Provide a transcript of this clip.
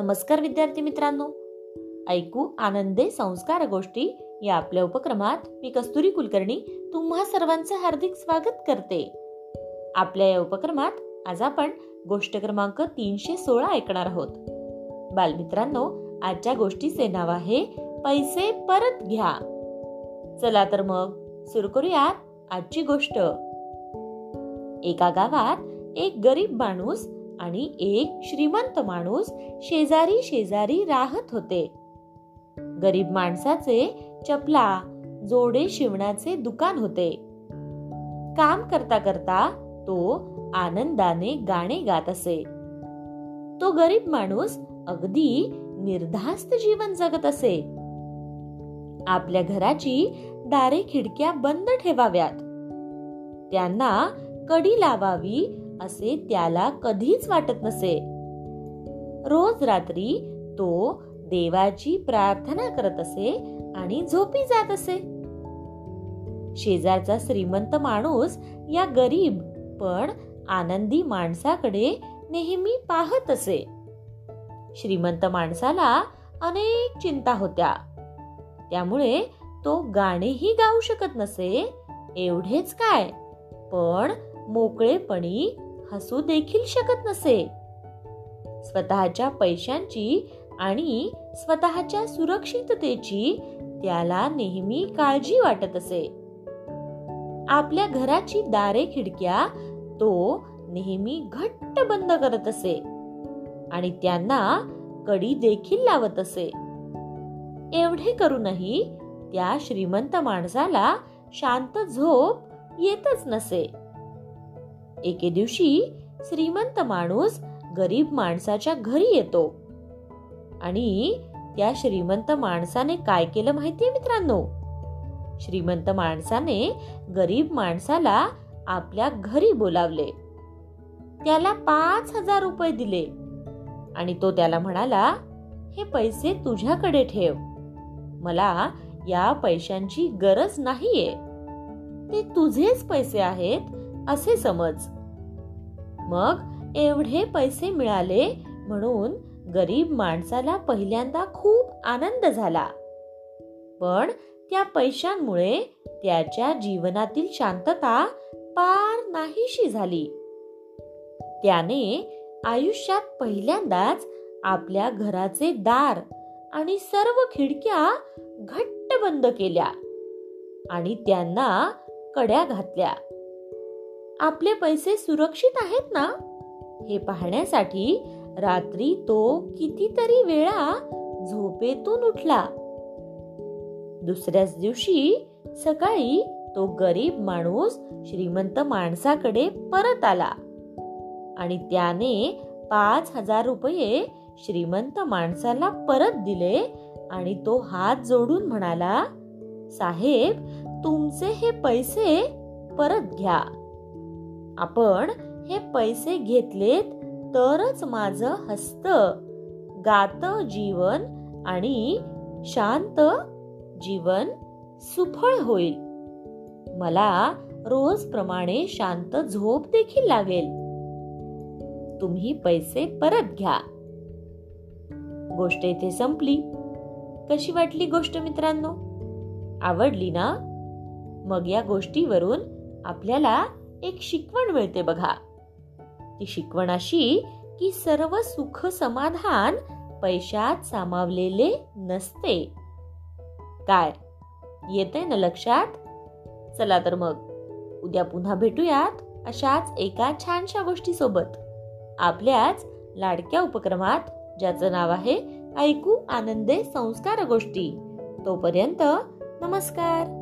नमस्कार विद्यार्थी मित्रांनो. ऐकू आनंदे संस्कार गोष्टी या आपल्या उपक्रमात मी कस्तुरी कुलकर्णी तुम्हा सर्वांचं हार्दिक स्वागत करते. आपल्या या उपक्रमात आज आपण गोष्ट क्रमांक तीनशे सोळा ऐकणार आहोत. बालमित्रांनो आजच्या गोष्टीचे नाव आहे पैसे परत घ्या. चला तर मग सुरू करूयात आजची गोष्ट. एका गावात एक गरीब माणूस आणि एक श्रीमंत माणूस शेजारी शेजारी राहत होते. गरीब माणसाचे चपला जोडे शिवण्याचे दुकान होते. काम करता करता तो आनंदाने गाणे गात असे. तो गरीब माणूस अगदी निर्धास्त जीवन जगत असे. आपल्या घराची दारे खिडक्या बंद ठेवाव्यात. त्यांना कडी लावावी असे त्याला कधीच वाटत नसे. रोज रात्री तो देवाची प्रार्थना करत असे आणि झोपी जात असे. शेजारचा श्रीमंत माणूस या गरीब पण आनंदी माणसाकडे नेहमी पाहत असे. श्रीमंत माणसाला अनेक चिंता होत्या. त्यामुळे तो गाणेही गाऊ शकत नसे एवढेच काय. पण मोकळेपणी हसू देखील शकत नसे. स्वतःच्या पैशांची आणि स्वतःच्या सुरक्षिततेची त्याला नेहमी काळजी वाटत असे. आपल्या घराची दारे खिडक्या तो नेहमी घट्ट बंद करत असे. आणि त्यांना कडी देखील लावत असे. एवढे करूनही त्या श्रीमंत माणसाला शांत झोप येतच नसे. एके दिवशी श्रीमंत माणूस गरीब माणसाच्या घरी येतो. आणि त्या श्रीमंत माणसाने काय केलं माहितीये मित्रांनो? श्रीमंत माणसाने गरीब माणसाला आपल्या घरी बोलावले. त्याला पाच हजार रुपये दिले. आणि तो त्याला म्हणाला हे पैसे तुझ्याकडे ठेव. मला या पैशांची गरज नाहीये. ते तुझेच पैसे आहेत असे समज. मग एवढे पैसे मिळाले म्हणून गरीब माणसाला पहिल्यांदा खूप आनंद झाला. पण त्या पैशांमुळे त्याच्या जीवनातील शांतता पार नाहीशी झाली. त्याने आयुष्यात पहिल्यांदाच आपल्या घराचे दार आणि सर्व खिडक्या घट्ट बंद केल्या आणि त्यांना कड्या घातल्या. आपले पैसे सुरक्षित आहेत ना? हे पाहण्यासाठी रात्री तो कितीतरी वेळा झोपेतून उठला. दुसऱ्याच दिवशी सकाळी तो गरीब माणूस श्रीमंत माणसाकडे परत आला आणि त्याने पाच हजार रुपये श्रीमंत माणसाला परत दिले आणि तो हात जोडून म्हणाला साहेब तुमचे हे पैसे परत घ्या. आपण हे पैसे घेतलेत तरच माझ हस्त गात जीवन आणि शांत जीवन सुफळ होईल. मला रोज प्रमाणे शांत झोप देखील लागेल. तुम्ही पैसे परत घ्या. गोष्ट इथे संपली. कशी वाटली गोष्ट मित्रांनो? आवडली ना? मग या गोष्टीवरून आपल्याला एक शिकवण मिळते बघा. ती शिकवण अशी की सर्व सुख समाधान पैशात सामावलेले नसते. काय? येते ना लक्षात? चला तर मग. उद्या पुन्हा भेटूयात अशाच एका छानशा गोष्टी सोबत आपल्याच लाडक्या उपक्रमात ज्याचं नाव आहे ऐकू आनंदे संस्कार गोष्टी. तोपर्यंत नमस्कार.